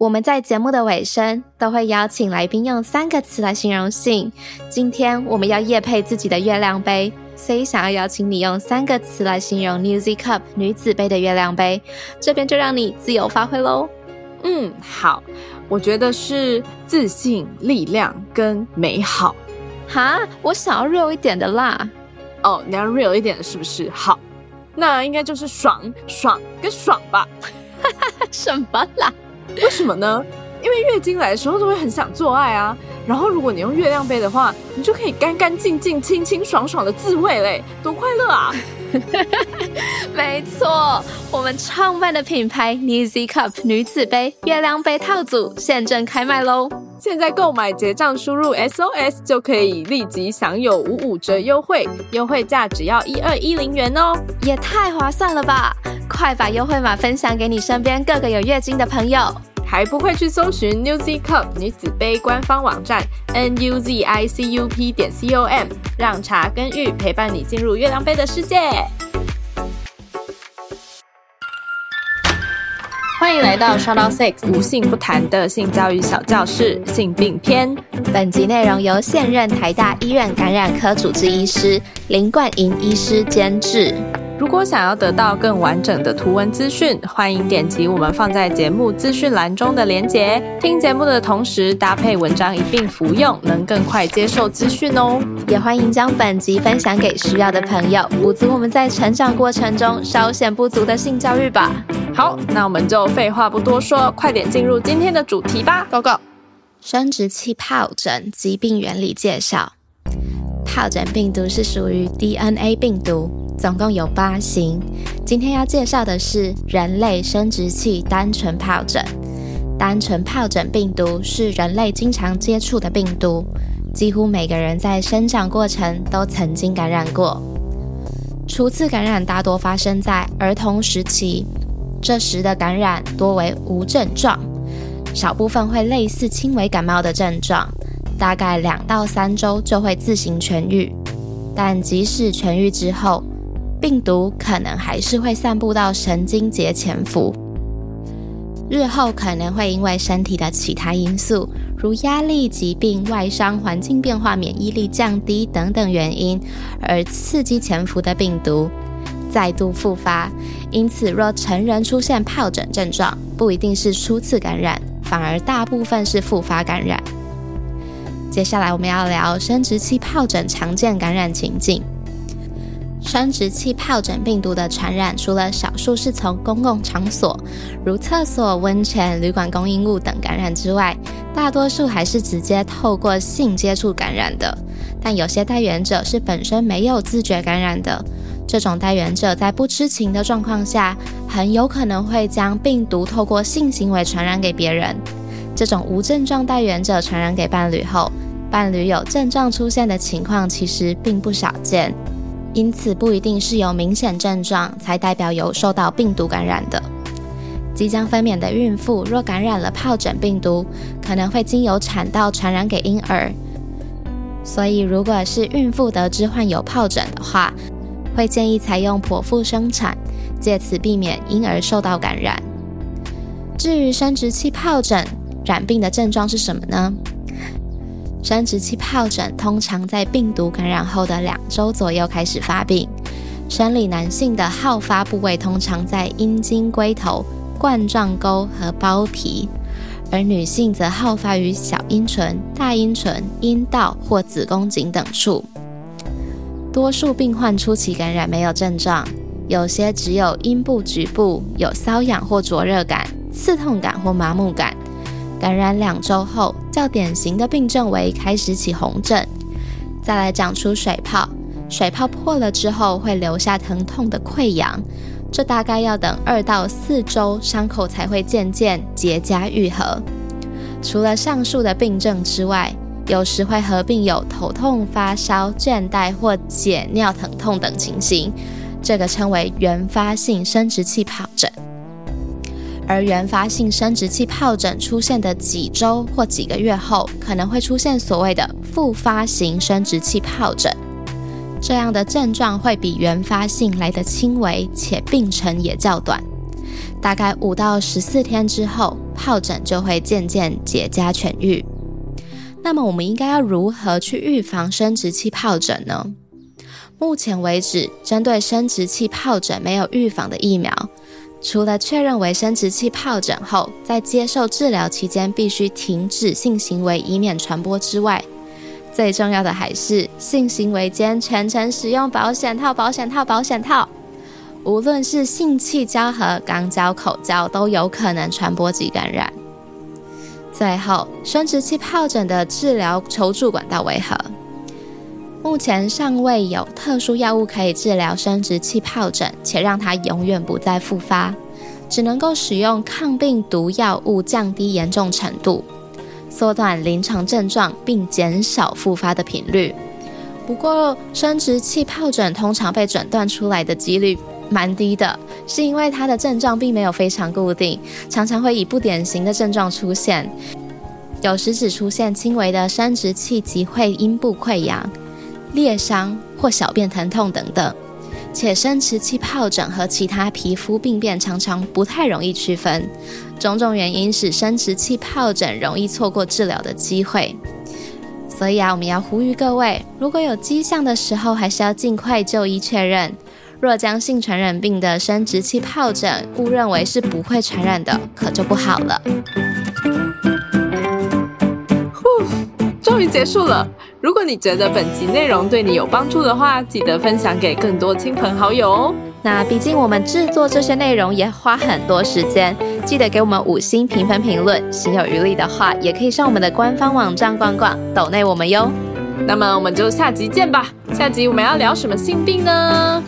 我们在节目的尾声都会邀请来宾用三个词来形容性。今天我们要夜配自己的月亮杯，所以想要邀请你用三个词来形容 New Z Cup 女子杯的月亮杯。这边就让你自由发挥喽。嗯，好，我觉得是自信、力量跟美好。哈，我想要 real 一点的啦。哦，你要 real 一点是不是？好，那应该就是爽、爽跟爽吧。什么啦？为什么呢？因为月经来的时候都会很想做爱啊，然后如果你用月亮杯的话，你就可以干干净净、清清爽爽的自慰嘞，多快乐啊！没错，我们创办的品牌 New Z Cup 女子杯月亮杯套组现正开卖喽！现在购买结账输入 SOS 就可以立即享有五五折优惠，优惠价只要一二一零元哦，也太划算了吧！快把优惠码分享给你身边各个有月经的朋友。还不会去搜寻 New Z Cup 女子杯官方网站 n u z i c u p 点 c o m，让茶跟玉陪伴你进入月亮杯的世界。欢迎来到 Shout Out Sex 无性不谈的性教育小教室性病篇。本集内容由现任台大医院感染科主治医师林冠莹医师监制。如果想要得到更完整的图文资讯，欢迎点击我们放在节目资讯栏中的连结。听节目的同时，搭配文章一并服用，能更快接受资讯哦。也欢迎将本集分享给需要的朋友，补足我们在成长过程中稍显不足的性教育吧。好，那我们就废话不多说，快点进入今天的主题吧。Go go！生殖器疱疹疾病原理介绍。疱疹病毒是属于 DNA 病毒。总共有八型，今天要介绍的是人类生殖器单纯疱疹。单纯疱疹病毒是人类经常接触的病毒，几乎每个人在生长过程都曾经感染过。初次感染大多发生在儿童时期，这时的感染多为无症状，少部分会类似轻微感冒的症状，大概两到三周就会自行痊愈。但即使痊愈之后，病毒可能还是会散布到神经节潜伏，日后可能会因为身体的其他因素，如压力、疾病、外伤、环境变化、免疫力降低等等原因，而刺激潜伏的病毒再度复发。因此，若成人出现疱疹症状，不一定是初次感染，反而大部分是复发感染。接下来我们要聊生殖器疱疹常见感染情境。生殖器疱疹病毒的传染，除了少数是从公共场所，如厕所、温泉、旅馆供应物等感染之外，大多数还是直接透过性接触感染的。但有些带源者是本身没有自觉感染的，这种带源者在不知情的状况下，很有可能会将病毒透过性行为传染给别人。这种无症状带源者传染给伴侣后，伴侣有症状出现的情况其实并不少见。因此，不一定是有明显症状才代表有受到病毒感染的。即将分娩的孕妇若感染了疱疹病毒，可能会经由产道传染给婴儿。所以，如果是孕妇得知患有疱疹的话，会建议采用剖腹生产，借此避免婴儿受到感染。至于生殖器疱疹染病的症状是什么呢？生殖器疱疹通常在病毒感染后的两周左右开始发病。生理男性的好发部位通常在阴茎龟头、冠状沟和包皮，而女性则好发于小阴唇、大阴唇、阴道或子宫颈等处。多数病患初期感染没有症状，有些只有阴部局部有瘙痒或灼热感、刺痛感或麻木感。感染两周后，较典型的病症为开始起红疹，再来长出水泡，水泡破了之后会留下疼痛的溃疡，这大概要等二到四周，伤口才会渐渐结痂愈合。除了上述的病症之外，有时会合并有头痛、发烧、倦怠或解尿疼痛等情形，这个称为原发性生殖器疱疹。而原发性生殖器疱疹出现的几周或几个月后，可能会出现所谓的复发型生殖器疱疹，这样的症状会比原发性来得轻微，且病程也较短，大概五到十四天之后，疱疹就会渐渐结痂痊愈。那么，我们应该要如何去预防生殖器疱疹呢？目前为止，针对生殖器疱疹没有预防的疫苗。除了确认为生殖器疱疹后，在接受治疗期间必须停止性行为，以免传播之外，最重要的还是性行为间全程使用保险套、保险套、保险套。无论是性器交和肛交、口交，都有可能传播及感染。最后，生殖器疱疹的治疗求助管道为何？目前尚未有特殊药物可以治疗生殖器疱疹，且让它永远不再复发，只能够使用抗病毒药物降低严重程度，缩短临床症状，并减少复发的频率。不过，生殖器疱疹通常被诊断出来的几率蛮低的，是因为它的症状并没有非常固定，常常会以不典型的症状出现，有时只出现轻微的生殖器及会阴部溃疡。裂伤或小便疼痛等等，且生殖器疱疹和其他皮肤病变常常不太容易区分，种种原因使生殖器疱疹容易错过治疗的机会。所以啊，我们要呼吁各位，如果有迹象的时候，还是要尽快就医确认。若将性传染病的生殖器疱疹误认为是不会传染的，可就不好了。呼，终于结束了。如果你觉得本集内容对你有帮助的话，记得分享给更多亲朋好友哦。那毕竟我们制作这些内容也花很多时间，记得给我们五星评分评论。心有余力的话，也可以上我们的官方网站逛逛，抖内我们哟。那么我们就下集见吧。下集我们要聊什么性病呢？